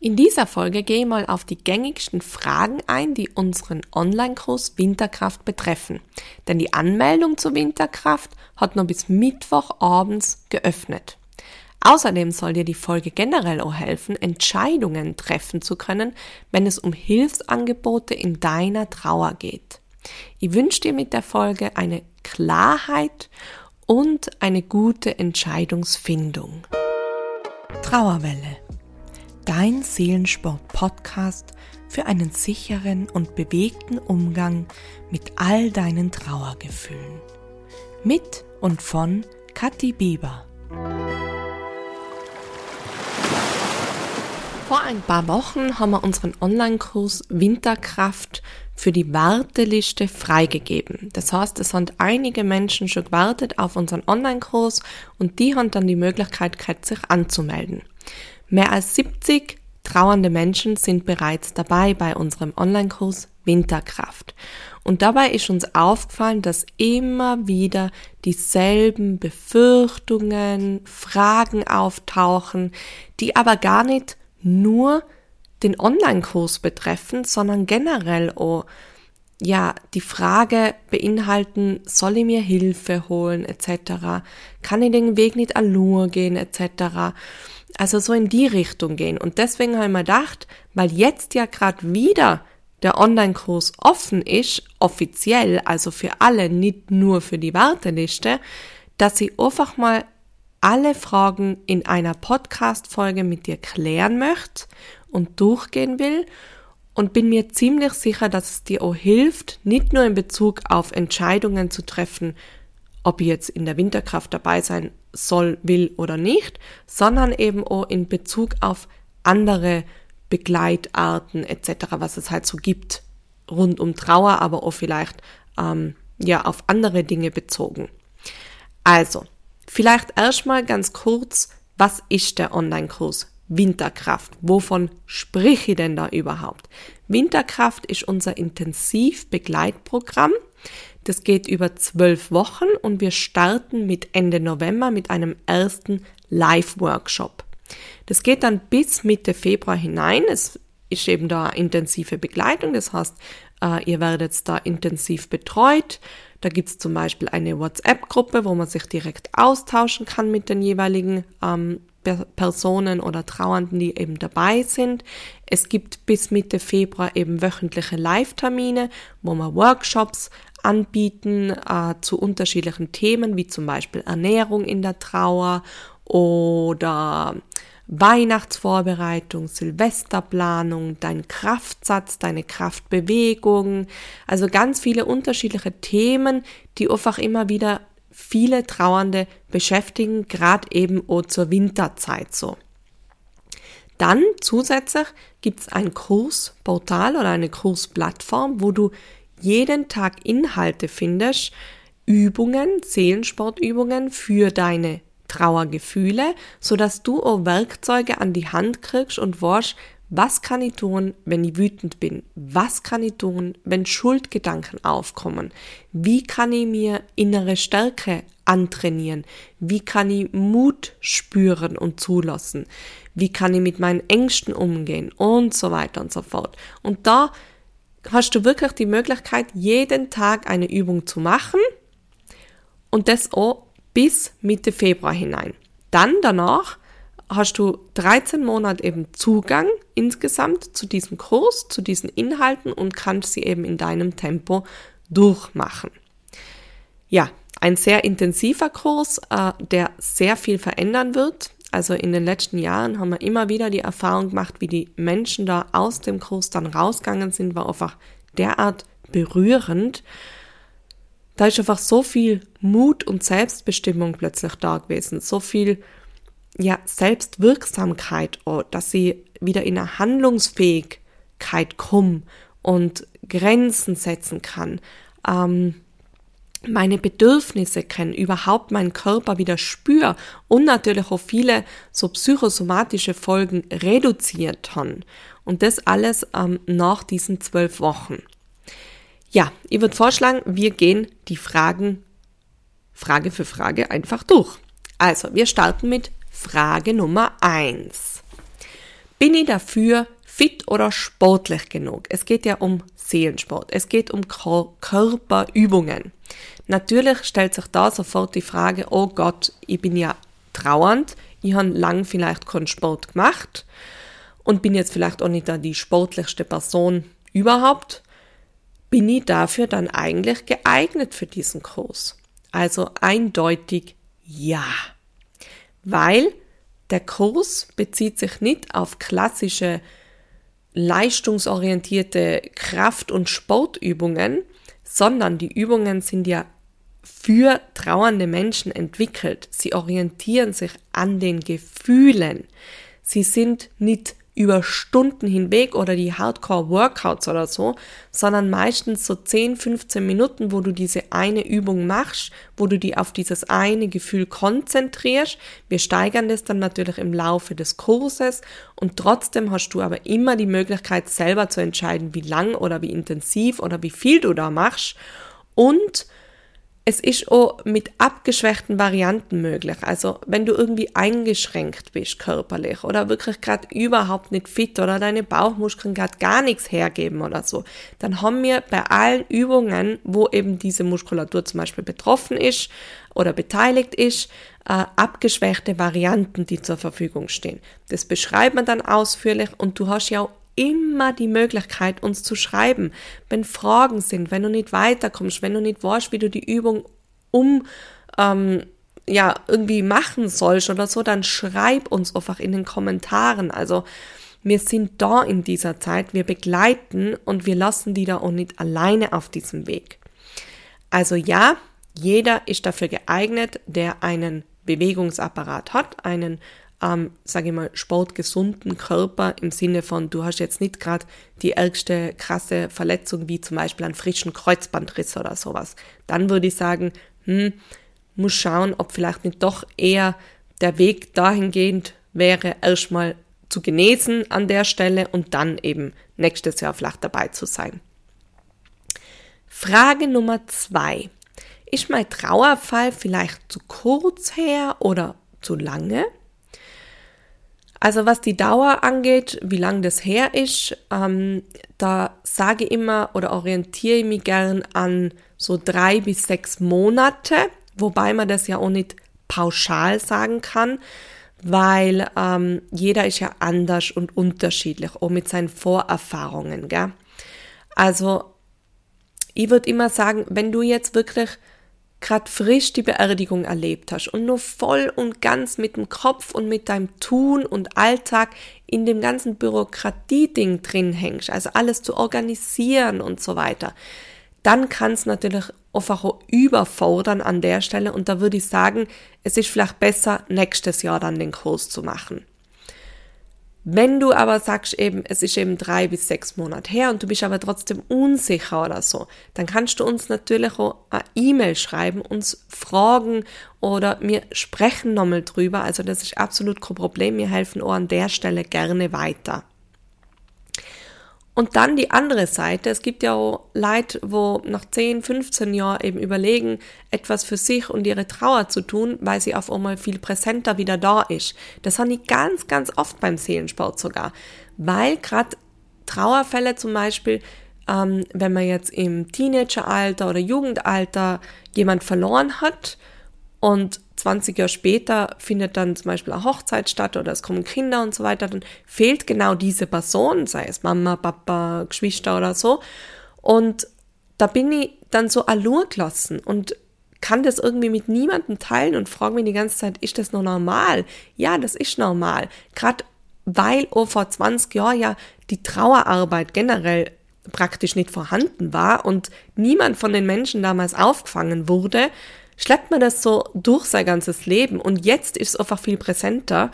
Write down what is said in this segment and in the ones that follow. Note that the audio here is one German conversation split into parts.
In dieser Folge gehe ich mal auf die gängigsten Fragen ein, die unseren Online-Kurs Winterkraft betreffen. Denn die Anmeldung zur Winterkraft hat noch bis Mittwochabends geöffnet. Außerdem soll dir die Folge generell auch helfen, Entscheidungen treffen zu können, wenn es um Hilfsangebote in deiner Trauer geht. Ich wünsche dir mit der Folge eine Klarheit und eine gute Entscheidungsfindung. Trauerwelle dein Seelensport-Podcast für einen sicheren und bewegten Umgang mit all deinen Trauergefühlen. Mit und von Kathi Bieber. Vor ein paar Wochen haben wir unseren Online-Kurs Winterkraft für die Warteliste freigegeben. Das heißt, es haben einige Menschen schon gewartet auf unseren Online-Kurs und die haben dann die Möglichkeit gehabt, sich anzumelden. Mehr als 70 trauernde Menschen sind bereits dabei bei unserem Online-Kurs Winterkraft. Und dabei ist uns aufgefallen, dass immer wieder dieselben Befürchtungen, Fragen auftauchen, die aber gar nicht nur den Online-Kurs betreffen, sondern generell auch ja, die Frage beinhalten, soll ich mir Hilfe holen, etc. Kann ich den Weg nicht allur gehen, etc. Also so in die Richtung gehen. Und deswegen habe ich mir gedacht, weil jetzt ja gerade wieder der Online-Kurs offen ist, offiziell, also für alle, nicht nur für die Warteliste, dass ich einfach mal alle Fragen in einer Podcast-Folge mit dir klären möchte und durchgehen will und bin mir ziemlich sicher, dass es dir auch hilft, nicht nur in Bezug auf Entscheidungen zu treffen, ob ich jetzt in der Winterkraft dabei sein soll, will oder nicht, sondern eben auch in Bezug auf andere Begleitarten etc., was es halt so gibt rund um Trauer, aber auch vielleicht ähm, ja auf andere Dinge bezogen. Also, vielleicht erstmal ganz kurz, was ist der Online-Kurs Winterkraft? Wovon sprich ich denn da überhaupt? Winterkraft ist unser Intensivbegleitprogramm. Das geht über zwölf Wochen und wir starten mit Ende November mit einem ersten Live-Workshop. Das geht dann bis Mitte Februar hinein. Es ist eben da intensive Begleitung, das heißt, äh, ihr werdet da intensiv betreut. Da gibt es zum Beispiel eine WhatsApp-Gruppe, wo man sich direkt austauschen kann mit den jeweiligen ähm, Personen oder Trauernden, die eben dabei sind. Es gibt bis Mitte Februar eben wöchentliche Live-Termine, wo man Workshops anbieten äh, zu unterschiedlichen Themen, wie zum Beispiel Ernährung in der Trauer oder Weihnachtsvorbereitung, Silvesterplanung, dein Kraftsatz, deine Kraftbewegung, also ganz viele unterschiedliche Themen, die einfach immer wieder viele Trauernde beschäftigen, gerade eben auch zur Winterzeit so. Dann zusätzlich gibt es ein Kursportal oder eine Kursplattform, wo du jeden Tag Inhalte findest, Übungen, Seelensportübungen für deine Trauergefühle, so dass du auch Werkzeuge an die Hand kriegst und weißt, was kann ich tun, wenn ich wütend bin? Was kann ich tun, wenn Schuldgedanken aufkommen? Wie kann ich mir innere Stärke antrainieren? Wie kann ich Mut spüren und zulassen? Wie kann ich mit meinen Ängsten umgehen? Und so weiter und so fort. Und da hast du wirklich die Möglichkeit, jeden Tag eine Übung zu machen und das auch bis Mitte Februar hinein. Dann danach hast du 13 Monate eben Zugang insgesamt zu diesem Kurs, zu diesen Inhalten und kannst sie eben in deinem Tempo durchmachen. Ja, ein sehr intensiver Kurs, äh, der sehr viel verändern wird. Also in den letzten Jahren haben wir immer wieder die Erfahrung gemacht, wie die Menschen da aus dem Kurs dann rausgegangen sind, war einfach derart berührend. Da ist einfach so viel Mut und Selbstbestimmung plötzlich da gewesen, so viel ja, Selbstwirksamkeit, oh, dass sie wieder in eine Handlungsfähigkeit kommen und Grenzen setzen kann, ähm, meine Bedürfnisse kennen, überhaupt meinen Körper wieder spüre und natürlich auch viele so psychosomatische Folgen reduziert haben. Und das alles ähm, nach diesen zwölf Wochen. Ja, ich würde vorschlagen, wir gehen die Fragen Frage für Frage einfach durch. Also, wir starten mit Frage Nummer eins. Bin ich dafür fit oder sportlich genug? Es geht ja um Seelensport. Es geht um Körperübungen. Natürlich stellt sich da sofort die Frage, oh Gott, ich bin ja trauernd, ich habe lang vielleicht keinen Sport gemacht und bin jetzt vielleicht auch nicht die sportlichste Person überhaupt. Bin ich dafür dann eigentlich geeignet für diesen Kurs? Also eindeutig ja. Weil der Kurs bezieht sich nicht auf klassische leistungsorientierte Kraft- und Sportübungen, sondern die Übungen sind ja für trauernde Menschen entwickelt. Sie orientieren sich an den Gefühlen. Sie sind nicht über Stunden hinweg oder die Hardcore-Workouts oder so, sondern meistens so 10, 15 Minuten, wo du diese eine Übung machst, wo du die auf dieses eine Gefühl konzentrierst. Wir steigern das dann natürlich im Laufe des Kurses und trotzdem hast du aber immer die Möglichkeit selber zu entscheiden, wie lang oder wie intensiv oder wie viel du da machst und es ist auch mit abgeschwächten Varianten möglich. Also wenn du irgendwie eingeschränkt bist körperlich oder wirklich gerade überhaupt nicht fit oder deine Bauchmuskeln gerade gar nichts hergeben oder so, dann haben wir bei allen Übungen, wo eben diese Muskulatur zum Beispiel betroffen ist oder beteiligt ist, äh, abgeschwächte Varianten, die zur Verfügung stehen. Das beschreibt man dann ausführlich und du hast ja auch immer die Möglichkeit, uns zu schreiben, wenn Fragen sind, wenn du nicht weiterkommst, wenn du nicht weißt, wie du die Übung um ähm, ja irgendwie machen sollst oder so, dann schreib uns einfach in den Kommentaren. Also wir sind da in dieser Zeit, wir begleiten und wir lassen die da auch nicht alleine auf diesem Weg. Also ja, jeder ist dafür geeignet, der einen Bewegungsapparat hat, einen ähm, sage ich mal, sportgesunden Körper im Sinne von, du hast jetzt nicht gerade die ärgste krasse Verletzung wie zum Beispiel einen frischen Kreuzbandriss oder sowas. Dann würde ich sagen, hm, muss schauen, ob vielleicht nicht doch eher der Weg dahingehend wäre, erstmal zu genesen an der Stelle und dann eben nächstes Jahr vielleicht dabei zu sein. Frage Nummer zwei. Ist mein Trauerfall vielleicht zu kurz her oder zu lange? Also was die Dauer angeht, wie lang das her ist, ähm, da sage ich immer oder orientiere ich mich gern an so drei bis sechs Monate, wobei man das ja auch nicht pauschal sagen kann, weil ähm, jeder ist ja anders und unterschiedlich, auch mit seinen Vorerfahrungen. Gell? Also ich würde immer sagen, wenn du jetzt wirklich gerade frisch die Beerdigung erlebt hast und nur voll und ganz mit dem Kopf und mit deinem Tun und Alltag in dem ganzen Bürokratie-Ding drin hängst, also alles zu organisieren und so weiter, dann kann es natürlich einfach auch überfordern an der Stelle und da würde ich sagen, es ist vielleicht besser, nächstes Jahr dann den Kurs zu machen. Wenn du aber sagst eben, es ist eben drei bis sechs Monate her und du bist aber trotzdem unsicher oder so, dann kannst du uns natürlich auch eine E-Mail schreiben, uns fragen oder wir sprechen nochmal drüber. Also das ist absolut kein Problem. Wir helfen auch an der Stelle gerne weiter. Und dann die andere Seite. Es gibt ja auch Leute, wo nach 10, 15 Jahren eben überlegen, etwas für sich und ihre Trauer zu tun, weil sie auf einmal viel präsenter wieder da ist. Das haben die ganz, ganz oft beim Seelensport sogar. Weil gerade Trauerfälle zum Beispiel, ähm, wenn man jetzt im Teenageralter oder Jugendalter jemand verloren hat und 20 Jahre später findet dann zum Beispiel eine Hochzeit statt oder es kommen Kinder und so weiter, dann fehlt genau diese Person, sei es Mama, Papa, Geschwister oder so. Und da bin ich dann so allur gelassen und kann das irgendwie mit niemandem teilen und frage mich die ganze Zeit, ist das noch normal? Ja, das ist normal. Gerade weil oh, vor 20 Jahren ja die Trauerarbeit generell praktisch nicht vorhanden war und niemand von den Menschen damals aufgefangen wurde, schleppt man das so durch sein ganzes Leben und jetzt ist es einfach viel präsenter,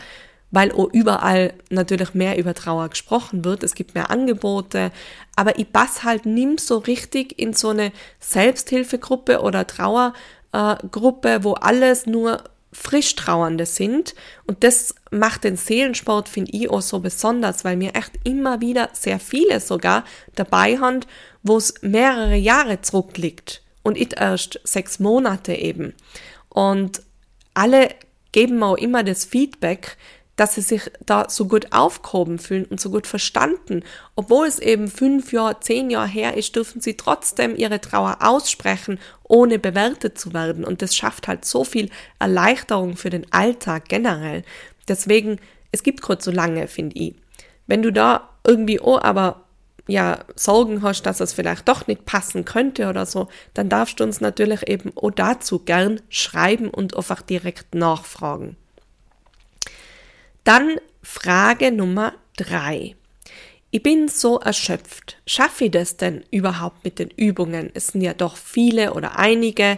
weil auch überall natürlich mehr über Trauer gesprochen wird, es gibt mehr Angebote, aber ich passe halt nimm so richtig in so eine Selbsthilfegruppe oder Trauergruppe, äh, wo alles nur frisch Trauernde sind. Und das macht den Seelensport, finde ich, auch so besonders, weil mir echt immer wieder sehr viele sogar dabei haben, wo es mehrere Jahre zurückliegt und ich erst sechs Monate eben. Und alle geben auch immer das Feedback, dass sie sich da so gut aufgehoben fühlen und so gut verstanden. Obwohl es eben fünf Jahre, zehn Jahre her ist, dürfen sie trotzdem ihre Trauer aussprechen, ohne bewertet zu werden. Und das schafft halt so viel Erleichterung für den Alltag generell. Deswegen, es gibt kurz so lange, finde ich. Wenn du da irgendwie, oh, aber ja, Sorgen hast, dass es vielleicht doch nicht passen könnte oder so, dann darfst du uns natürlich eben auch dazu gern schreiben und einfach direkt nachfragen. Dann Frage Nummer drei. Ich bin so erschöpft. Schaffe ich das denn überhaupt mit den Übungen? Es sind ja doch viele oder einige.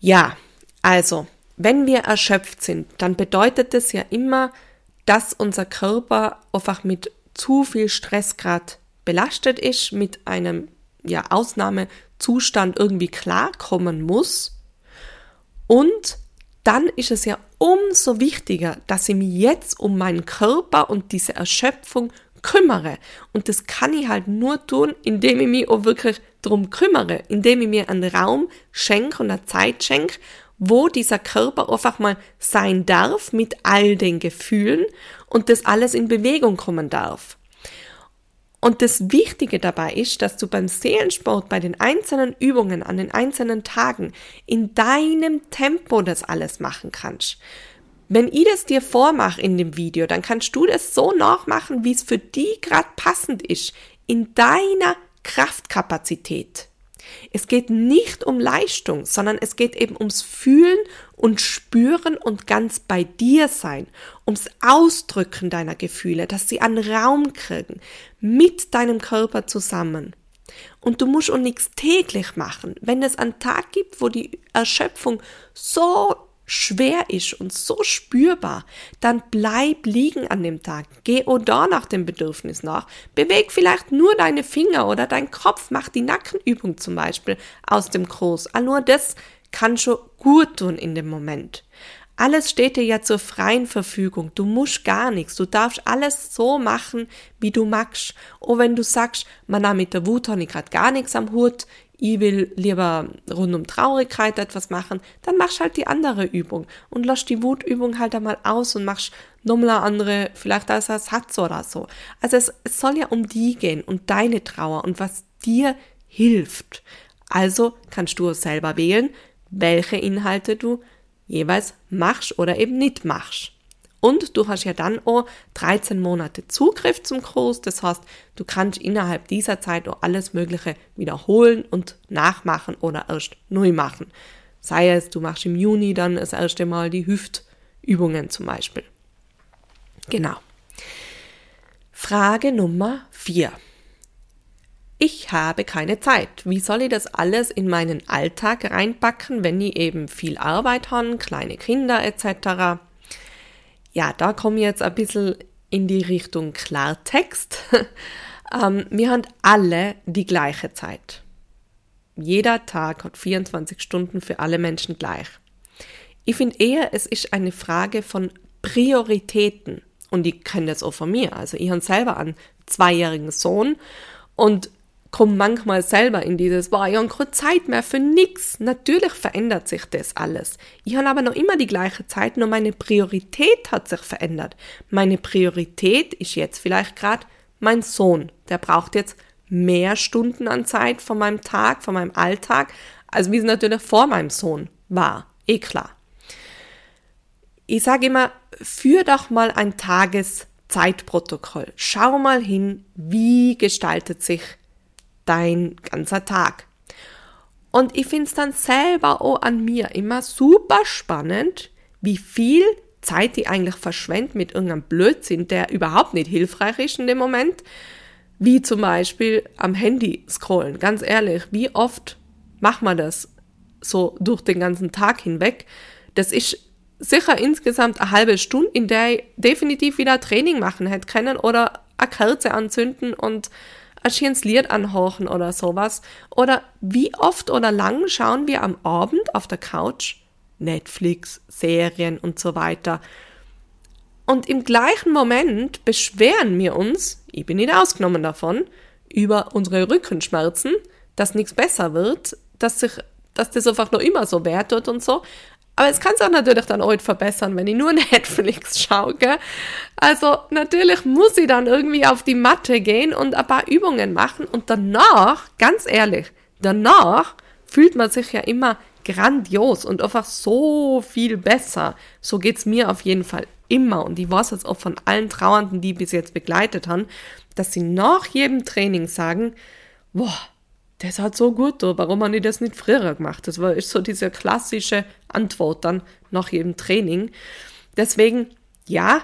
Ja, also, wenn wir erschöpft sind, dann bedeutet das ja immer, dass unser Körper einfach mit zu viel Stress gerade belastet ist, mit einem ja, Ausnahmezustand irgendwie klarkommen muss. Und dann ist es ja umso wichtiger, dass ich mich jetzt um meinen Körper und diese Erschöpfung kümmere. Und das kann ich halt nur tun, indem ich mich auch wirklich darum kümmere, indem ich mir einen Raum schenke und eine Zeit schenke, wo dieser Körper einfach mal sein darf mit all den Gefühlen und das alles in Bewegung kommen darf. Und das Wichtige dabei ist, dass du beim Seelensport, bei den einzelnen Übungen an den einzelnen Tagen in deinem Tempo das alles machen kannst. Wenn ich das dir vormache in dem Video, dann kannst du das so nachmachen, wie es für dich gerade passend ist, in deiner Kraftkapazität. Es geht nicht um Leistung, sondern es geht eben ums Fühlen und Spüren und ganz bei dir sein, ums Ausdrücken deiner Gefühle, dass sie einen Raum kriegen, mit deinem Körper zusammen. Und du musst auch nichts täglich machen. Wenn es einen Tag gibt, wo die Erschöpfung so schwer ist und so spürbar, dann bleib liegen an dem Tag. Geh auch da nach dem Bedürfnis nach. Beweg vielleicht nur deine Finger oder dein Kopf, mach die Nackenübung zum Beispiel aus dem Kurs. All nur das kann schon gut tun in dem Moment. Alles steht dir ja zur freien Verfügung. Du musst gar nichts. Du darfst alles so machen, wie du magst. Und wenn du sagst, man mit der Wut habe ich gerade gar nichts am Hut, ich will lieber rund um Traurigkeit etwas machen, dann machst halt die andere Übung und lass die Wutübung halt einmal aus und machst nochmal eine andere, vielleicht als Satz oder so. Also es, es soll ja um die gehen und deine Trauer und was dir hilft. Also kannst du selber wählen, welche Inhalte du jeweils machst oder eben nicht machst. Und du hast ja dann auch 13 Monate Zugriff zum Kurs. Das heißt, du kannst innerhalb dieser Zeit auch alles Mögliche wiederholen und nachmachen oder erst neu machen. Sei es, du machst im Juni dann das erste Mal die Hüftübungen zum Beispiel. Genau. Frage Nummer 4. Ich habe keine Zeit. Wie soll ich das alles in meinen Alltag reinpacken, wenn ich eben viel Arbeit habe, kleine Kinder etc.? Ja, da komme ich jetzt ein bisschen in die Richtung Klartext. ähm, wir haben alle die gleiche Zeit. Jeder Tag hat 24 Stunden für alle Menschen gleich. Ich finde eher, es ist eine Frage von Prioritäten. Und ich kenne das auch von mir. Also ich habe selber einen zweijährigen Sohn und komme manchmal selber in dieses, boah, ich habe keine Zeit mehr für nichts. Natürlich verändert sich das alles. Ich habe aber noch immer die gleiche Zeit, nur meine Priorität hat sich verändert. Meine Priorität ist jetzt vielleicht gerade mein Sohn. Der braucht jetzt mehr Stunden an Zeit von meinem Tag, von meinem Alltag, als wie es natürlich vor meinem Sohn war. Eh klar. Ich sage immer, führ doch mal ein Tageszeitprotokoll. Schau mal hin, wie gestaltet sich dein ganzer Tag. Und ich finde es dann selber auch an mir immer super spannend, wie viel Zeit ich eigentlich verschwende mit irgendeinem Blödsinn, der überhaupt nicht hilfreich ist in dem Moment. Wie zum Beispiel am Handy scrollen. Ganz ehrlich, wie oft macht man das so durch den ganzen Tag hinweg? Das ist sicher insgesamt eine halbe Stunde, in der ich definitiv wieder Training machen hätte können oder eine Kerze anzünden und schönes Lied anhorchen oder sowas. Oder wie oft oder lang schauen wir am Abend auf der Couch Netflix, Serien und so weiter. Und im gleichen Moment beschweren wir uns, ich bin nicht ausgenommen davon, über unsere Rückenschmerzen, dass nichts besser wird, dass sich, dass das einfach nur immer so wert wird und so. Aber es kann sich auch natürlich dann heute verbessern, wenn ich nur Netflix schaue. Gell? Also natürlich muss ich dann irgendwie auf die Matte gehen und ein paar Übungen machen und danach, ganz ehrlich, danach fühlt man sich ja immer grandios und einfach so viel besser. So geht's mir auf jeden Fall immer. Und ich weiß jetzt auch von allen Trauernden, die bis jetzt begleitet haben, dass sie nach jedem Training sagen, boah, das hat so gut, warum haben die das nicht früher gemacht? Das war ist so diese klassische Antwort dann nach jedem Training. Deswegen, ja,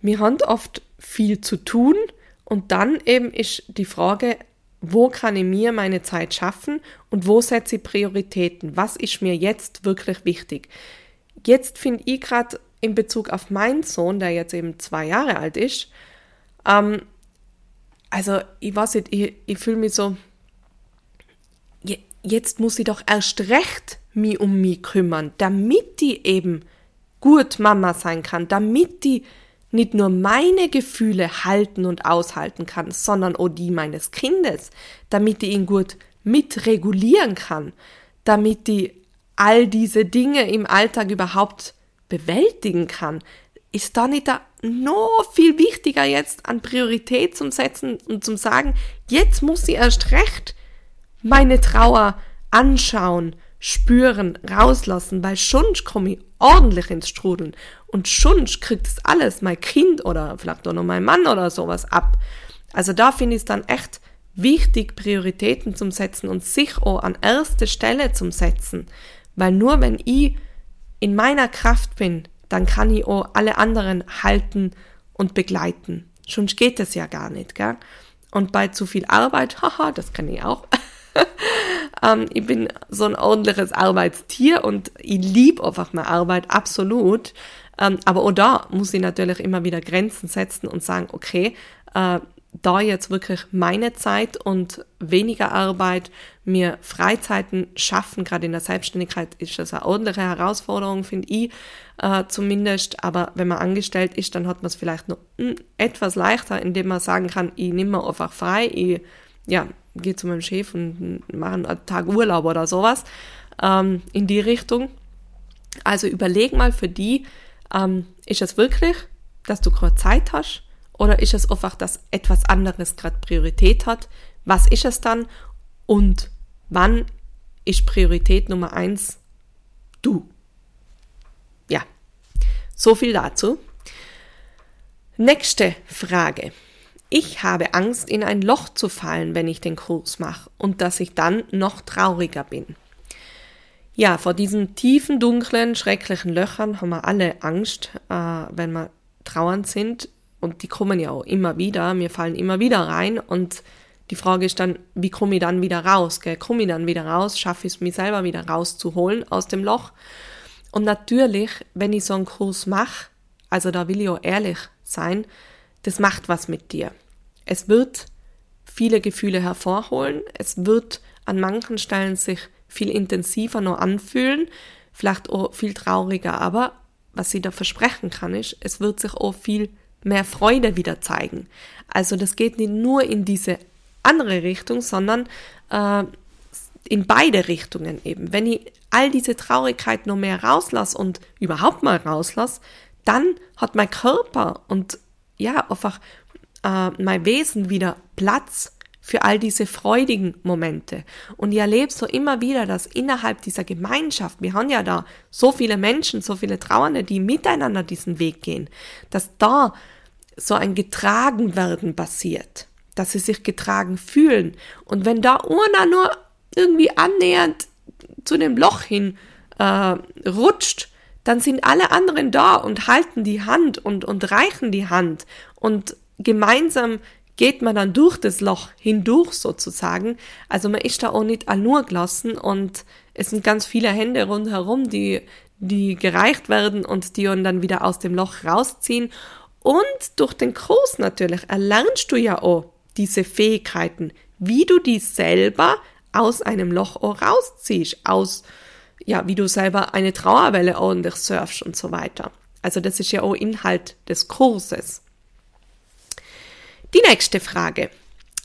wir haben oft viel zu tun und dann eben ist die Frage, wo kann ich mir meine Zeit schaffen und wo setze ich Prioritäten? Was ist mir jetzt wirklich wichtig? Jetzt finde ich gerade in Bezug auf meinen Sohn, der jetzt eben zwei Jahre alt ist, ähm, also ich weiß nicht, ich, ich fühle mich so, jetzt muss ich doch erst recht mich um mich kümmern, damit die eben gut Mama sein kann, damit die nicht nur meine Gefühle halten und aushalten kann, sondern auch die meines Kindes, damit die ihn gut mitregulieren kann, damit die all diese Dinge im Alltag überhaupt bewältigen kann, ist da nicht da noch viel wichtiger jetzt an Priorität zum Setzen und zum Sagen, jetzt muss sie erst recht meine Trauer anschauen, spüren, rauslassen, weil schon komme ich ordentlich ins Strudeln und schon kriegt es alles mein Kind oder vielleicht auch noch mein Mann oder sowas ab. Also da finde ich es dann echt wichtig, Prioritäten zum Setzen und sich auch an erste Stelle zum Setzen, weil nur wenn ich in meiner Kraft bin, dann kann ich auch alle anderen halten und begleiten. Schon geht es ja gar nicht, gell? Und bei zu viel Arbeit, haha, das kann ich auch, ähm, ich bin so ein ordentliches Arbeitstier und ich liebe einfach meine Arbeit, absolut. Ähm, aber auch da muss ich natürlich immer wieder Grenzen setzen und sagen, okay, äh, da jetzt wirklich meine Zeit und weniger Arbeit, mir Freizeiten schaffen, gerade in der Selbstständigkeit ist das eine ordentliche Herausforderung, finde ich äh, zumindest. Aber wenn man angestellt ist, dann hat man es vielleicht noch hm, etwas leichter, indem man sagen kann, ich nehme mir einfach frei, ich ja, gehe zu meinem Chef und mache einen Tag Urlaub oder sowas ähm, in die Richtung. Also überleg mal für die, ähm, ist es wirklich, dass du gerade Zeit hast oder ist es einfach, dass etwas anderes gerade Priorität hat? Was ist es dann und wann ist Priorität Nummer eins du? Ja, so viel dazu. Nächste Frage. Ich habe Angst, in ein Loch zu fallen, wenn ich den Kurs mache und dass ich dann noch trauriger bin. Ja, vor diesen tiefen, dunklen, schrecklichen Löchern haben wir alle Angst, äh, wenn wir trauernd sind. Und die kommen ja auch immer wieder. Wir fallen immer wieder rein. Und die Frage ist dann, wie komme ich dann wieder raus? Komme ich dann wieder raus? Schaffe ich es, mich selber wieder rauszuholen aus dem Loch? Und natürlich, wenn ich so einen Kurs mache, also da will ich auch ehrlich sein, das macht was mit dir. Es wird viele Gefühle hervorholen. Es wird an manchen Stellen sich viel intensiver nur anfühlen, vielleicht auch viel trauriger, aber was sie da versprechen kann, ist, es wird sich auch viel mehr Freude wieder zeigen. Also das geht nicht nur in diese andere Richtung, sondern äh, in beide Richtungen eben. Wenn ich all diese Traurigkeit noch mehr rauslasse und überhaupt mal rauslasse, dann hat mein Körper und ja, einfach äh, mein Wesen wieder Platz für all diese freudigen Momente. Und ich erlebe so immer wieder, dass innerhalb dieser Gemeinschaft, wir haben ja da so viele Menschen, so viele Trauernde, die miteinander diesen Weg gehen, dass da so ein getragen werden passiert, dass sie sich getragen fühlen. Und wenn da einer nur irgendwie annähernd zu dem Loch hin äh, rutscht, dann sind alle anderen da und halten die Hand und, und reichen die Hand und gemeinsam geht man dann durch das Loch hindurch sozusagen. Also man ist da auch nicht nur gelassen und es sind ganz viele Hände rundherum, die, die gereicht werden und die dann wieder aus dem Loch rausziehen. Und durch den Kurs natürlich erlernst du ja auch diese Fähigkeiten, wie du die selber aus einem Loch auch rausziehst, aus, ja, wie du selber eine Trauerwelle ordentlich surfst und so weiter. Also das ist ja auch Inhalt des Kurses. Die nächste Frage.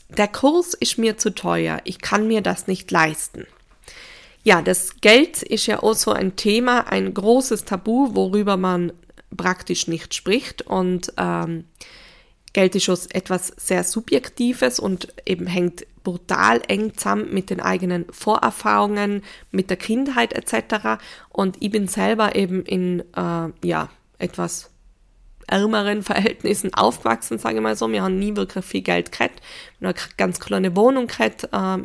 Der Kurs ist mir zu teuer, ich kann mir das nicht leisten. Ja, das Geld ist ja auch so ein Thema, ein großes Tabu, worüber man praktisch nicht spricht. Und ähm, Geld ist schon etwas sehr Subjektives und eben hängt brutal eng zusammen mit den eigenen Vorerfahrungen, mit der Kindheit etc. Und ich bin selber eben in äh, ja etwas ärmeren Verhältnissen aufgewachsen, sage ich mal so. Wir haben nie wirklich viel Geld gehabt. Wir haben eine ganz kleine Wohnung gehabt, äh,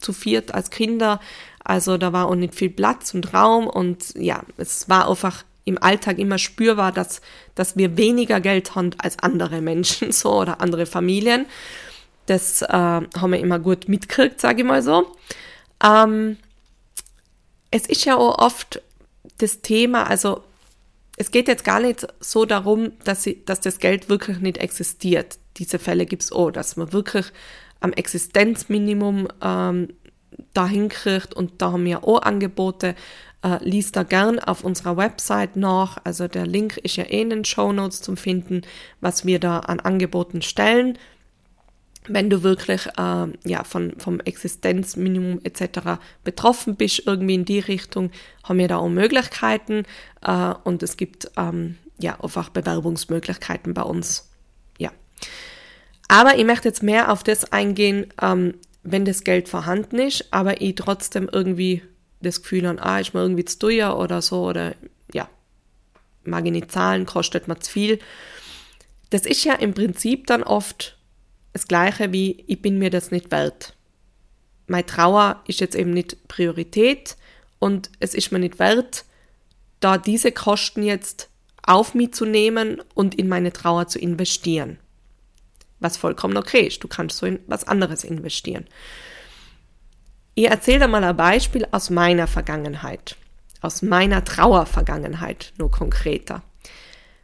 zu viert als Kinder. Also da war auch nicht viel Platz und Raum und ja, es war einfach im Alltag immer spürbar, dass, dass wir weniger Geld haben als andere Menschen so oder andere Familien. Das äh, haben wir immer gut mitgekriegt, sage ich mal so. Ähm, es ist ja auch oft das Thema, also es geht jetzt gar nicht so darum, dass, sie, dass das Geld wirklich nicht existiert. Diese Fälle gibt es auch, dass man wirklich am Existenzminimum ähm, dahin kriegt und da haben wir auch Angebote. Äh, liest da gern auf unserer Website nach. Also der Link ist ja eh in den Show Notes zum Finden, was wir da an Angeboten stellen. Wenn du wirklich äh, ja, von, vom Existenzminimum etc. betroffen bist, irgendwie in die Richtung, haben wir da auch Möglichkeiten äh, und es gibt ähm, ja einfach Bewerbungsmöglichkeiten bei uns. Ja. Aber ich möchte jetzt mehr auf das eingehen, ähm, wenn das Geld vorhanden ist, aber ich trotzdem irgendwie das Gefühl habe, ah, ist mir irgendwie zu teuer oder so, oder ja, mag ich nicht zahlen, kostet mir zu viel. Das ist ja im Prinzip dann oft das Gleiche wie, ich bin mir das nicht wert. Meine Trauer ist jetzt eben nicht Priorität und es ist mir nicht wert, da diese Kosten jetzt auf mich zu nehmen und in meine Trauer zu investieren. Was vollkommen okay ist. Du kannst so in was anderes investieren. Ich erzähle dir mal ein Beispiel aus meiner Vergangenheit, aus meiner Trauervergangenheit, nur konkreter.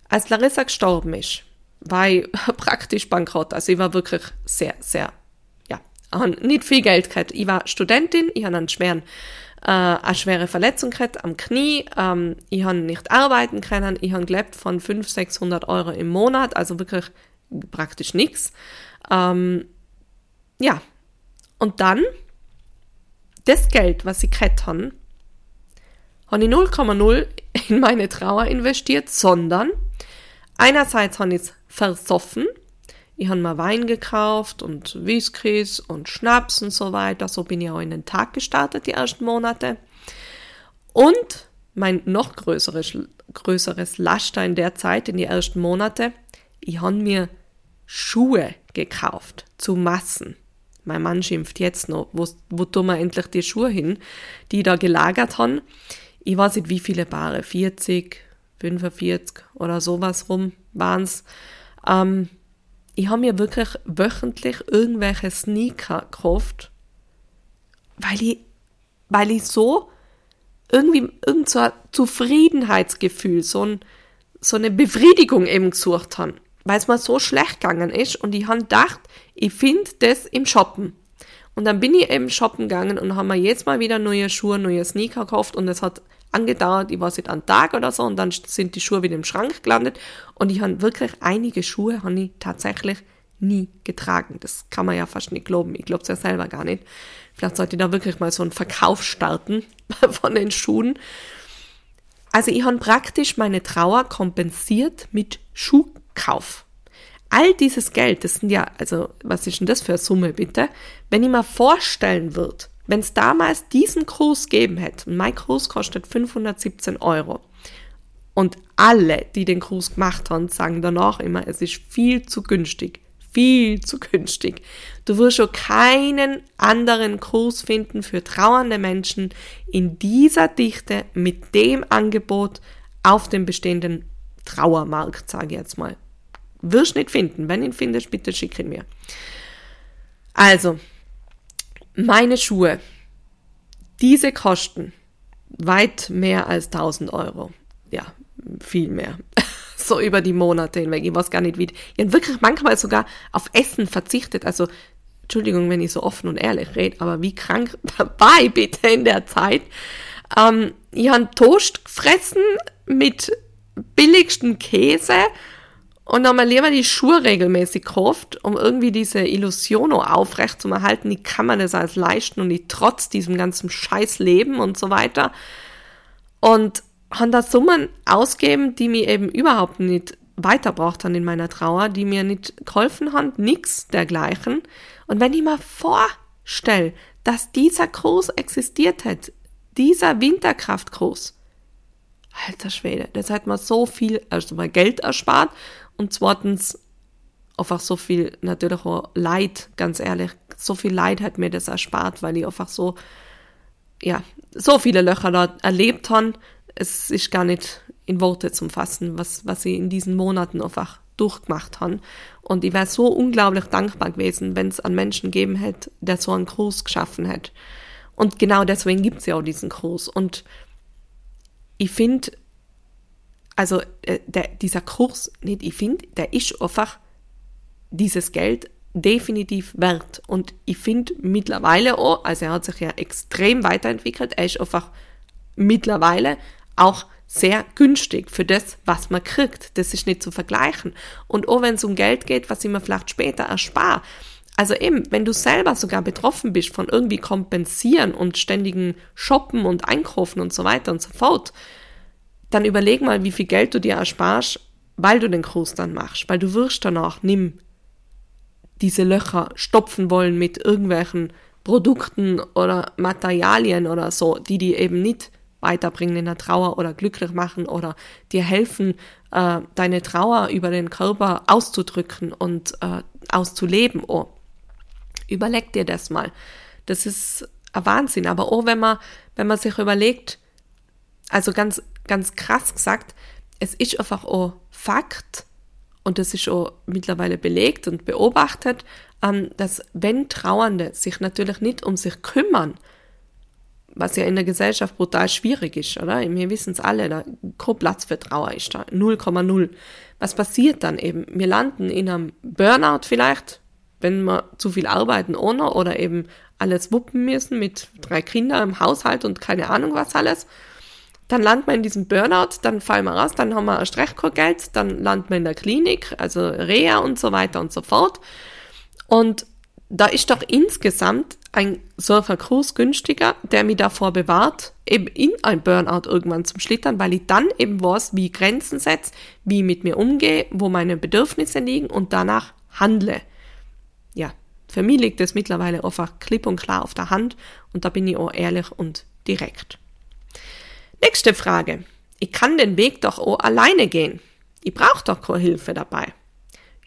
Als Larissa gestorben ist, war ich praktisch bankrott. Also ich war wirklich sehr, sehr, ja, nicht viel Geld gehabt. Ich war Studentin, ich hatte einen schweren, äh, eine schwere Verletzung gehabt am Knie, ähm, ich habe nicht arbeiten können, ich habe gelebt von 500, 600 Euro im Monat, also wirklich praktisch nichts. Ähm, ja, und dann das Geld, was ich gehabt habe, habe ich 0,0 in meine Trauer investiert, sondern einerseits habe ich es versoffen. Ich habe mal Wein gekauft und Whiskys und Schnaps und so weiter. So bin ich auch in den Tag gestartet, die ersten Monate. Und mein noch größeres, größeres Laster in der Zeit, in die ersten Monate, ich habe mir Schuhe gekauft zu Massen. Mein Mann schimpft jetzt noch, wo, wo tun wir endlich die Schuhe hin, die da gelagert haben. Ich weiß nicht, wie viele Paare, 40, 45 oder sowas rum waren's. Ähm, ich habe mir wirklich wöchentlich irgendwelche Sneaker gekauft, weil ich, weil ich so irgendwie irgend so ein Zufriedenheitsgefühl, so, ein, so eine Befriedigung eben gesucht habe weil es mir so schlecht gegangen ist und ich habe gedacht, ich finde das im Shoppen. Und dann bin ich eben shoppen gegangen und habe mir jetzt mal wieder neue Schuhe, neue Sneaker gekauft und es hat angedauert, ich weiß nicht, einen Tag oder so und dann sind die Schuhe wieder im Schrank gelandet und ich habe wirklich einige Schuhe habe ich tatsächlich nie getragen. Das kann man ja fast nicht glauben. Ich glaube es ja selber gar nicht. Vielleicht sollte ich da wirklich mal so einen Verkauf starten von den Schuhen. Also ich habe praktisch meine Trauer kompensiert mit Schuh Kauf. All dieses Geld, das sind ja, also was ist denn das für eine Summe bitte? Wenn ich mir vorstellen würde, wenn es damals diesen Kurs geben hätte, mein Kurs kostet 517 Euro, und alle, die den Kurs gemacht haben, sagen danach immer, es ist viel zu günstig. Viel zu günstig. Du wirst schon keinen anderen Kurs finden für trauernde Menschen in dieser Dichte mit dem Angebot auf dem bestehenden Trauermarkt, sage ich jetzt mal. Wirst nicht finden. Wenn ihn findest, bitte schick ihn mir. Also, meine Schuhe, diese kosten weit mehr als 1000 Euro. Ja, viel mehr. so über die Monate hinweg. Ich weiß gar nicht wie. Ich habe wirklich manchmal sogar auf Essen verzichtet. Also, Entschuldigung, wenn ich so offen und ehrlich rede, aber wie krank ich bitte in der Zeit? Ähm, ich habe Toast gefressen mit billigsten Käse und dann mal lieber die Schuhe regelmäßig kauft, um irgendwie diese Illusion aufrecht zu erhalten, die kann man das als leisten und die trotz diesem ganzen Scheiß leben und so weiter. Und haben da Summen ausgeben, die mir eben überhaupt nicht weitergebracht haben in meiner Trauer, die mir nicht geholfen haben, nix dergleichen. Und wenn ich mir vorstelle, dass dieser Kurs existiert hat, dieser Winterkraftkurs, alter Schwede, das hat mir so viel, also mal Geld erspart und zweitens einfach so viel, natürlich auch Leid, ganz ehrlich, so viel Leid hat mir das erspart, weil ich einfach so, ja, so viele Löcher da erlebt habe. Es ist gar nicht in Worte zum Fassen, was, was ich in diesen Monaten einfach durchgemacht habe. Und ich wäre so unglaublich dankbar gewesen, wenn es einen Menschen geben hätte, der so einen Kurs geschaffen hätte. Und genau deswegen gibt es ja auch diesen Kurs. Und ich finde, also äh, der, dieser Kurs, nicht, ich finde, der ist einfach dieses Geld definitiv wert. Und ich finde mittlerweile auch, also er hat sich ja extrem weiterentwickelt, er ist einfach mittlerweile auch sehr günstig für das, was man kriegt. Das ist nicht zu vergleichen. Und auch wenn es um Geld geht, was ich mir vielleicht später erspare. Also eben, wenn du selber sogar betroffen bist von irgendwie kompensieren und ständigen Shoppen und Einkaufen und so weiter und so fort, dann überleg mal, wie viel Geld du dir ersparst, weil du den Kurs dann machst, weil du wirst danach nimm diese Löcher stopfen wollen mit irgendwelchen Produkten oder Materialien oder so, die die eben nicht weiterbringen in der Trauer oder glücklich machen oder dir helfen, äh, deine Trauer über den Körper auszudrücken und äh, auszuleben. Oh, überleg dir das mal. Das ist ein Wahnsinn. Aber auch wenn man, wenn man sich überlegt, also ganz ganz krass gesagt, es ist einfach auch Fakt, und das ist auch mittlerweile belegt und beobachtet, ähm, dass wenn Trauernde sich natürlich nicht um sich kümmern, was ja in der Gesellschaft brutal schwierig ist, oder? Wir wissen es alle, da kein Platz für Trauer ist da, 0,0. Was passiert dann eben? Wir landen in einem Burnout vielleicht, wenn wir zu viel arbeiten ohne oder eben alles wuppen müssen mit drei Kindern im Haushalt und keine Ahnung was alles dann landet man in diesem Burnout, dann fallen wir raus, dann haben wir ein Streichgeld, dann landet man in der Klinik, also Reha und so weiter und so fort. Und da ist doch insgesamt ein solcher Kurs günstiger, der mich davor bewahrt, eben in ein Burnout irgendwann zum Schlittern, weil ich dann eben weiß, wie ich Grenzen setze, wie ich mit mir umgehe, wo meine Bedürfnisse liegen und danach handle. Ja, für mich liegt das mittlerweile einfach klipp und klar auf der Hand und da bin ich auch ehrlich und direkt. Nächste Frage. Ich kann den Weg doch auch alleine gehen. Ich brauche doch keine Hilfe dabei.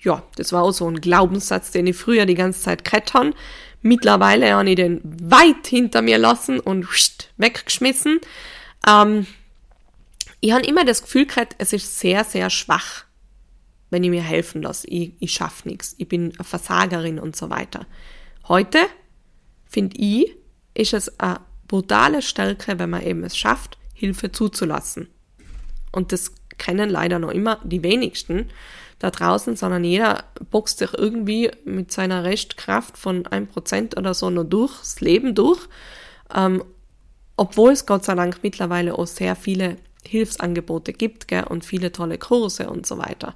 Ja, das war auch so ein Glaubenssatz, den ich früher die ganze Zeit krettern. Mittlerweile habe ich den weit hinter mir lassen und weggeschmissen. Ähm, ich habe immer das Gefühl gehabt, es ist sehr, sehr schwach, wenn ich mir helfen lasse. Ich, ich schaffe nichts. Ich bin eine Versagerin und so weiter. Heute, finde ich, ist es eine brutale Stärke, wenn man eben es schafft, Hilfe zuzulassen. Und das kennen leider noch immer die wenigsten da draußen, sondern jeder boxt sich irgendwie mit seiner Restkraft von ein Prozent oder so nur durchs Leben durch, ähm, obwohl es Gott sei Dank mittlerweile auch sehr viele Hilfsangebote gibt gell, und viele tolle Kurse und so weiter.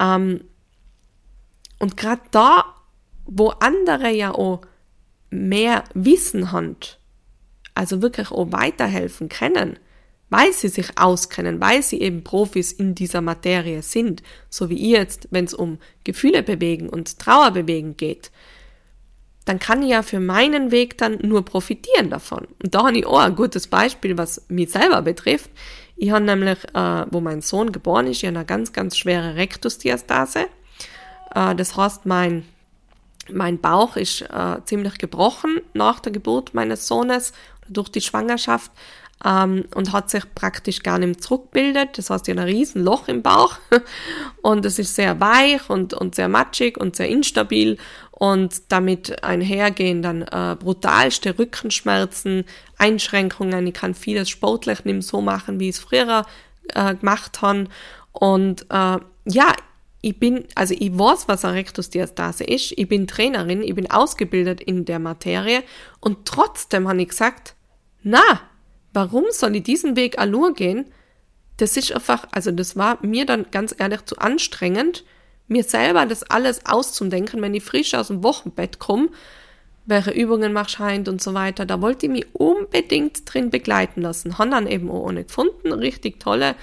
Ähm, und gerade da, wo andere ja auch mehr Wissen haben, also wirklich auch weiterhelfen können, weil sie sich auskennen, weil sie eben Profis in dieser Materie sind, so wie ihr jetzt, wenn es um Gefühle bewegen und Trauer bewegen geht, dann kann ich ja für meinen Weg dann nur profitieren davon. Und da habe ich auch ein gutes Beispiel, was mich selber betrifft. Ich habe nämlich, äh, wo mein Sohn geboren ist, eine ganz, ganz schwere Rektusdiastase. Äh, das heißt, mein mein Bauch ist äh, ziemlich gebrochen nach der Geburt meines Sohnes durch die Schwangerschaft ähm, und hat sich praktisch gar nicht zurückbildet. Das heißt, ich habe ein riesen Loch im Bauch und es ist sehr weich und, und sehr matschig und sehr instabil und damit einhergehen dann äh, brutalste Rückenschmerzen, Einschränkungen. Ich kann vieles sportlich nicht so machen, wie ich es früher äh, gemacht habe und äh, ja, ich bin, also ich weiß, was eine Rektusdiastase ist, ich bin Trainerin, ich bin ausgebildet in der Materie und trotzdem habe ich gesagt, na, warum soll ich diesen Weg allur gehen, das ist einfach, also das war mir dann ganz ehrlich zu anstrengend, mir selber das alles auszudenken, wenn ich frisch aus dem Wochenbett komme, welche Übungen mach scheint und so weiter. Da wollte ich mich unbedingt drin begleiten lassen. Han dann eben auch ohne gefunden, richtig tolle,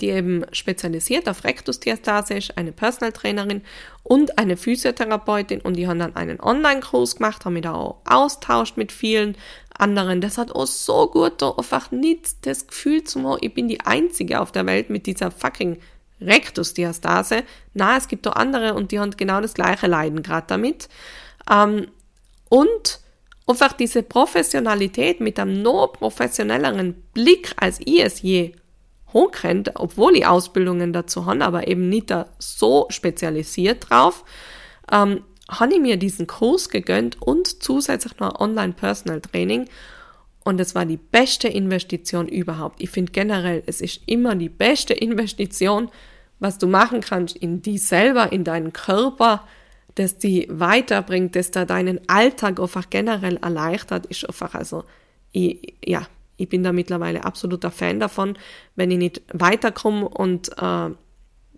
die eben spezialisiert auf Rektusdiastase ist, eine Personal Trainerin und eine Physiotherapeutin und die haben dann einen Online-Kurs gemacht, haben mich da auch austauscht mit vielen anderen. Das hat auch so gut da einfach nicht das Gefühl zu haben, ich bin die Einzige auf der Welt mit dieser fucking Rektusdiastase. Na, es gibt auch andere und die haben genau das gleiche Leiden gerade damit. Ähm, und einfach diese Professionalität mit einem noch professionelleren Blick, als ich es je hochkennt, obwohl ich Ausbildungen dazu habe, aber eben nicht da so spezialisiert drauf, ähm, habe ich mir diesen Kurs gegönnt und zusätzlich noch Online-Personal Training. Und es war die beste Investition überhaupt. Ich finde generell, es ist immer die beste Investition, was du machen kannst in die selber, in deinen Körper, das die weiterbringt, das da deinen Alltag einfach generell erleichtert, ist einfach, also, ich, ja, ich bin da mittlerweile absoluter Fan davon, wenn ich nicht weiterkomme und, äh,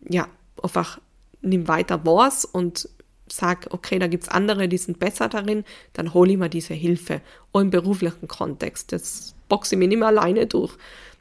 ja, einfach nimm weiter was und sag, okay, da gibt's andere, die sind besser darin, dann hole ich mir diese Hilfe. Auch im beruflichen Kontext. Das boxe ich mir nicht mehr alleine durch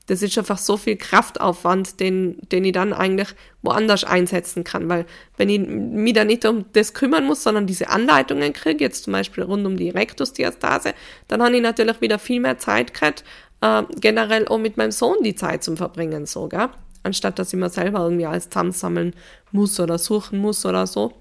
das ist einfach so viel Kraftaufwand, den, den ich dann eigentlich woanders einsetzen kann. Weil wenn ich mich da nicht um das kümmern muss, sondern diese Anleitungen kriege, jetzt zum Beispiel rund um die Rektusdiastase, dann habe ich natürlich wieder viel mehr Zeit gehabt, äh, generell auch mit meinem Sohn die Zeit zum Verbringen, sogar. Anstatt dass ich mir selber irgendwie alles zusammensammeln muss oder suchen muss oder so.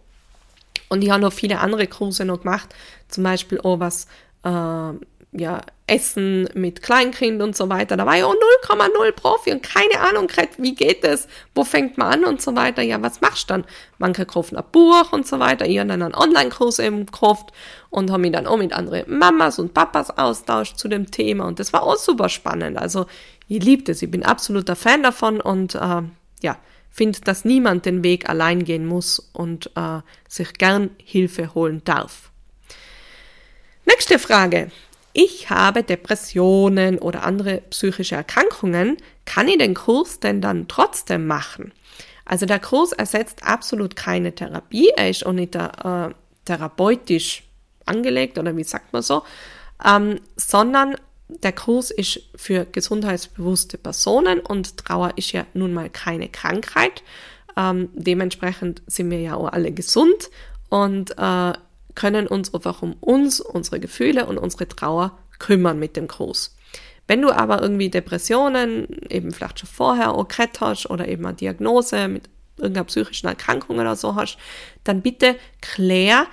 Und ich habe noch viele andere Kurse noch gemacht, zum Beispiel auch was äh, ja, Essen mit Kleinkind und so weiter. Da war ich auch 0,0 Profi und keine Ahnung, wie geht das? Wo fängt man an und so weiter? Ja, was machst du dann? Manche kaufen ein Buch und so weiter. Ich habe dann einen Online-Kurs eben gekauft und habe mich dann auch mit anderen Mamas und Papas austauscht zu dem Thema und das war auch super spannend. Also, ich liebe es. Ich bin absoluter Fan davon und äh, ja, finde, dass niemand den Weg allein gehen muss und äh, sich gern Hilfe holen darf. Nächste Frage ich habe Depressionen oder andere psychische Erkrankungen, kann ich den Kurs denn dann trotzdem machen? Also der Kurs ersetzt absolut keine Therapie, er ist auch nicht äh, therapeutisch angelegt oder wie sagt man so, ähm, sondern der Kurs ist für gesundheitsbewusste Personen und Trauer ist ja nun mal keine Krankheit. Ähm, dementsprechend sind wir ja auch alle gesund und äh, können uns einfach um uns, unsere Gefühle und unsere Trauer kümmern mit dem Kurs. Wenn du aber irgendwie Depressionen, eben vielleicht schon vorher auch gehabt hast oder eben eine Diagnose mit irgendeiner psychischen Erkrankung oder so hast, dann bitte klär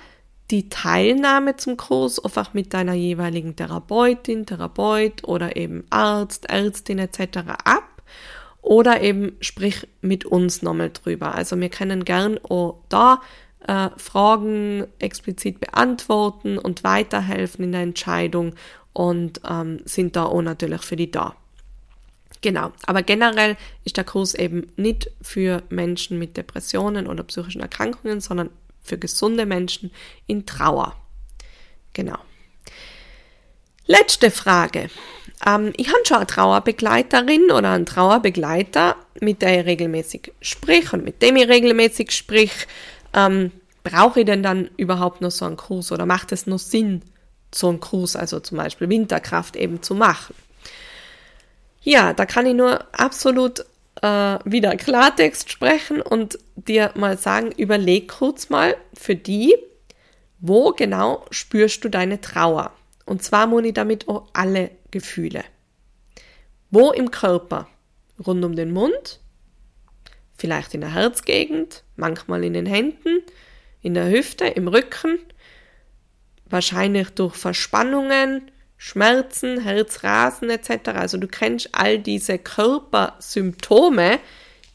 die Teilnahme zum Kurs einfach mit deiner jeweiligen Therapeutin, Therapeut oder eben Arzt, Ärztin etc. ab oder eben sprich mit uns nochmal drüber. Also wir können gern auch da äh, Fragen explizit beantworten und weiterhelfen in der Entscheidung und ähm, sind da auch natürlich für die da. Genau, aber generell ist der Kurs eben nicht für Menschen mit Depressionen oder psychischen Erkrankungen, sondern für gesunde Menschen in Trauer. Genau. Letzte Frage. Ähm, ich habe schon eine Trauerbegleiterin oder einen Trauerbegleiter, mit der ich regelmäßig sprich und mit dem ich regelmäßig sprich ähm, brauche ich denn dann überhaupt noch so einen Kurs oder macht es nur Sinn, so einen Kurs, also zum Beispiel Winterkraft eben zu machen? Ja, da kann ich nur absolut äh, wieder Klartext sprechen und dir mal sagen, überleg kurz mal für die, wo genau spürst du deine Trauer? Und zwar ich damit auch alle Gefühle. Wo im Körper? Rund um den Mund, vielleicht in der Herzgegend, manchmal in den Händen, in der Hüfte, im Rücken, wahrscheinlich durch Verspannungen, Schmerzen, Herzrasen etc. Also du kennst all diese Körpersymptome,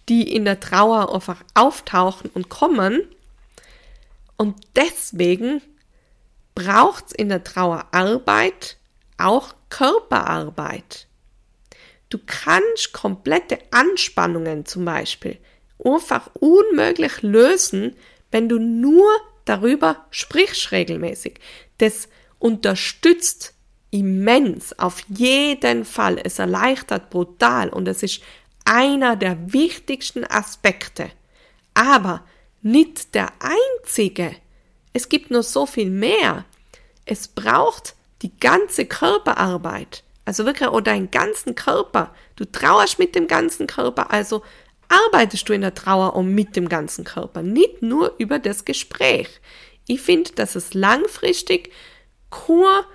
die in der Trauer einfach auftauchen und kommen. Und deswegen braucht es in der Trauerarbeit auch Körperarbeit. Du kannst komplette Anspannungen zum Beispiel einfach unmöglich lösen, wenn du nur darüber sprichst regelmäßig. Das unterstützt immens, auf jeden Fall. Es erleichtert brutal und es ist einer der wichtigsten Aspekte, aber nicht der einzige. Es gibt nur so viel mehr. Es braucht die ganze Körperarbeit, also wirklich oder deinen ganzen Körper. Du trauerst mit dem ganzen Körper, also arbeitest du in der Trauer um mit dem ganzen Körper, nicht nur über das Gespräch. Ich finde, dass es langfristig Kur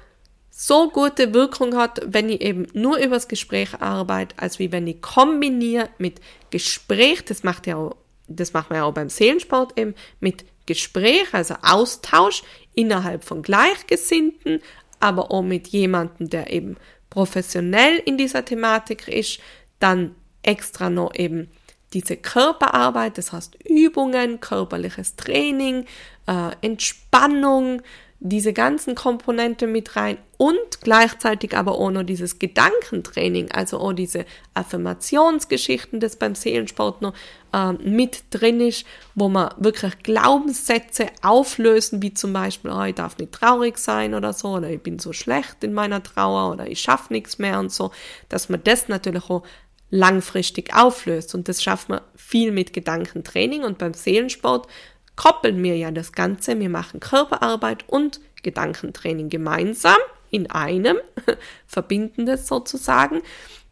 so gute Wirkung hat, wenn ich eben nur übers Gespräch arbeite, als wie wenn ich kombiniere mit Gespräch, das macht ja auch, das macht man ja auch beim Seelensport eben, mit Gespräch, also Austausch innerhalb von Gleichgesinnten, aber auch mit jemandem, der eben professionell in dieser Thematik ist, dann extra noch eben diese Körperarbeit, das heißt Übungen, körperliches Training, äh, Entspannung, diese ganzen Komponente mit rein und gleichzeitig aber auch noch dieses Gedankentraining, also auch diese Affirmationsgeschichten, das beim Seelensport noch äh, mit drin ist, wo man wirklich Glaubenssätze auflösen, wie zum Beispiel, oh, ich darf nicht traurig sein oder so, oder ich bin so schlecht in meiner Trauer oder ich schaffe nichts mehr und so, dass man das natürlich auch langfristig auflöst und das schafft man viel mit Gedankentraining und beim Seelensport koppeln wir ja das Ganze. Wir machen Körperarbeit und Gedankentraining gemeinsam in einem, verbinden das sozusagen.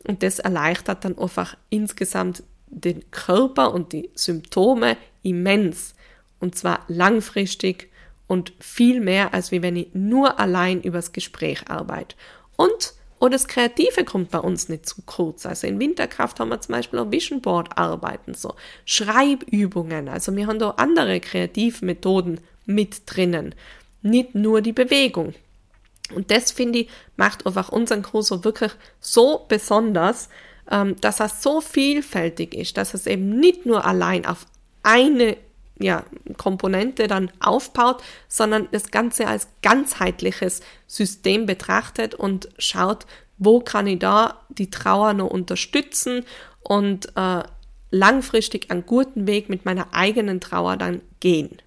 Und das erleichtert dann einfach insgesamt den Körper und die Symptome immens. Und zwar langfristig und viel mehr, als wie wenn ich nur allein übers Gespräch arbeite. Und und das Kreative kommt bei uns nicht zu kurz. Also in Winterkraft haben wir zum Beispiel auch Vision Board arbeiten, so Schreibübungen. Also wir haben da andere Kreativmethoden mit drinnen. Nicht nur die Bewegung. Und das finde ich, macht einfach unseren Kurs so wirklich so besonders, ähm, dass er so vielfältig ist, dass es eben nicht nur allein auf eine ja, Komponente dann aufbaut, sondern das Ganze als ganzheitliches System betrachtet und schaut, wo kann ich da die Trauer noch unterstützen und äh, langfristig einen guten Weg mit meiner eigenen Trauer dann gehen.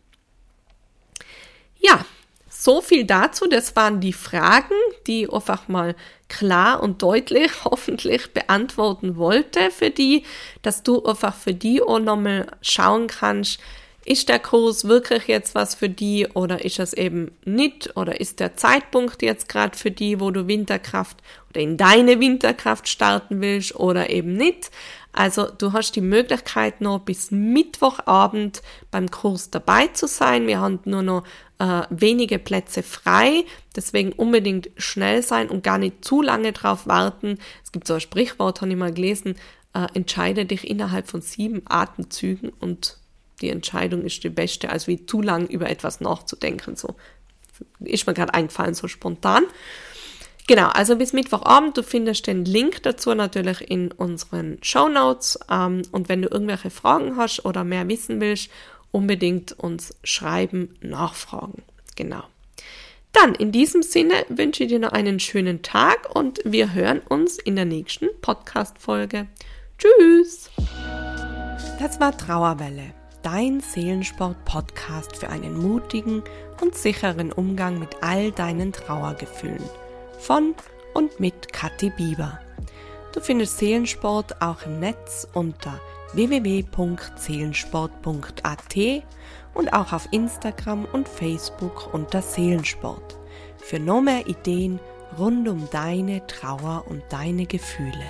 Ja, so viel dazu. Das waren die Fragen, die ich einfach mal klar und deutlich hoffentlich beantworten wollte für die, dass du einfach für die auch nochmal schauen kannst, ist der Kurs wirklich jetzt was für die oder ist es eben nicht oder ist der Zeitpunkt jetzt gerade für die, wo du Winterkraft oder in deine Winterkraft starten willst oder eben nicht. Also du hast die Möglichkeit noch bis Mittwochabend beim Kurs dabei zu sein. Wir haben nur noch äh, wenige Plätze frei, deswegen unbedingt schnell sein und gar nicht zu lange drauf warten. Es gibt so ein Sprichwort, habe ich mal gelesen, äh, entscheide dich innerhalb von sieben Atemzügen und die Entscheidung ist die beste, als wie zu lang über etwas nachzudenken. So ist mir gerade eingefallen, so spontan. Genau, also bis Mittwochabend, du findest den Link dazu natürlich in unseren Show Notes. Ähm, und wenn du irgendwelche Fragen hast oder mehr wissen willst, unbedingt uns schreiben, nachfragen. Genau. Dann in diesem Sinne wünsche ich dir noch einen schönen Tag und wir hören uns in der nächsten Podcast-Folge. Tschüss! Das war Trauerwelle dein Seelensport-Podcast für einen mutigen und sicheren Umgang mit all deinen Trauergefühlen. Von und mit Kathi Bieber. Du findest Seelensport auch im Netz unter www.seelensport.at und auch auf Instagram und Facebook unter Seelensport. Für noch mehr Ideen rund um deine Trauer und deine Gefühle.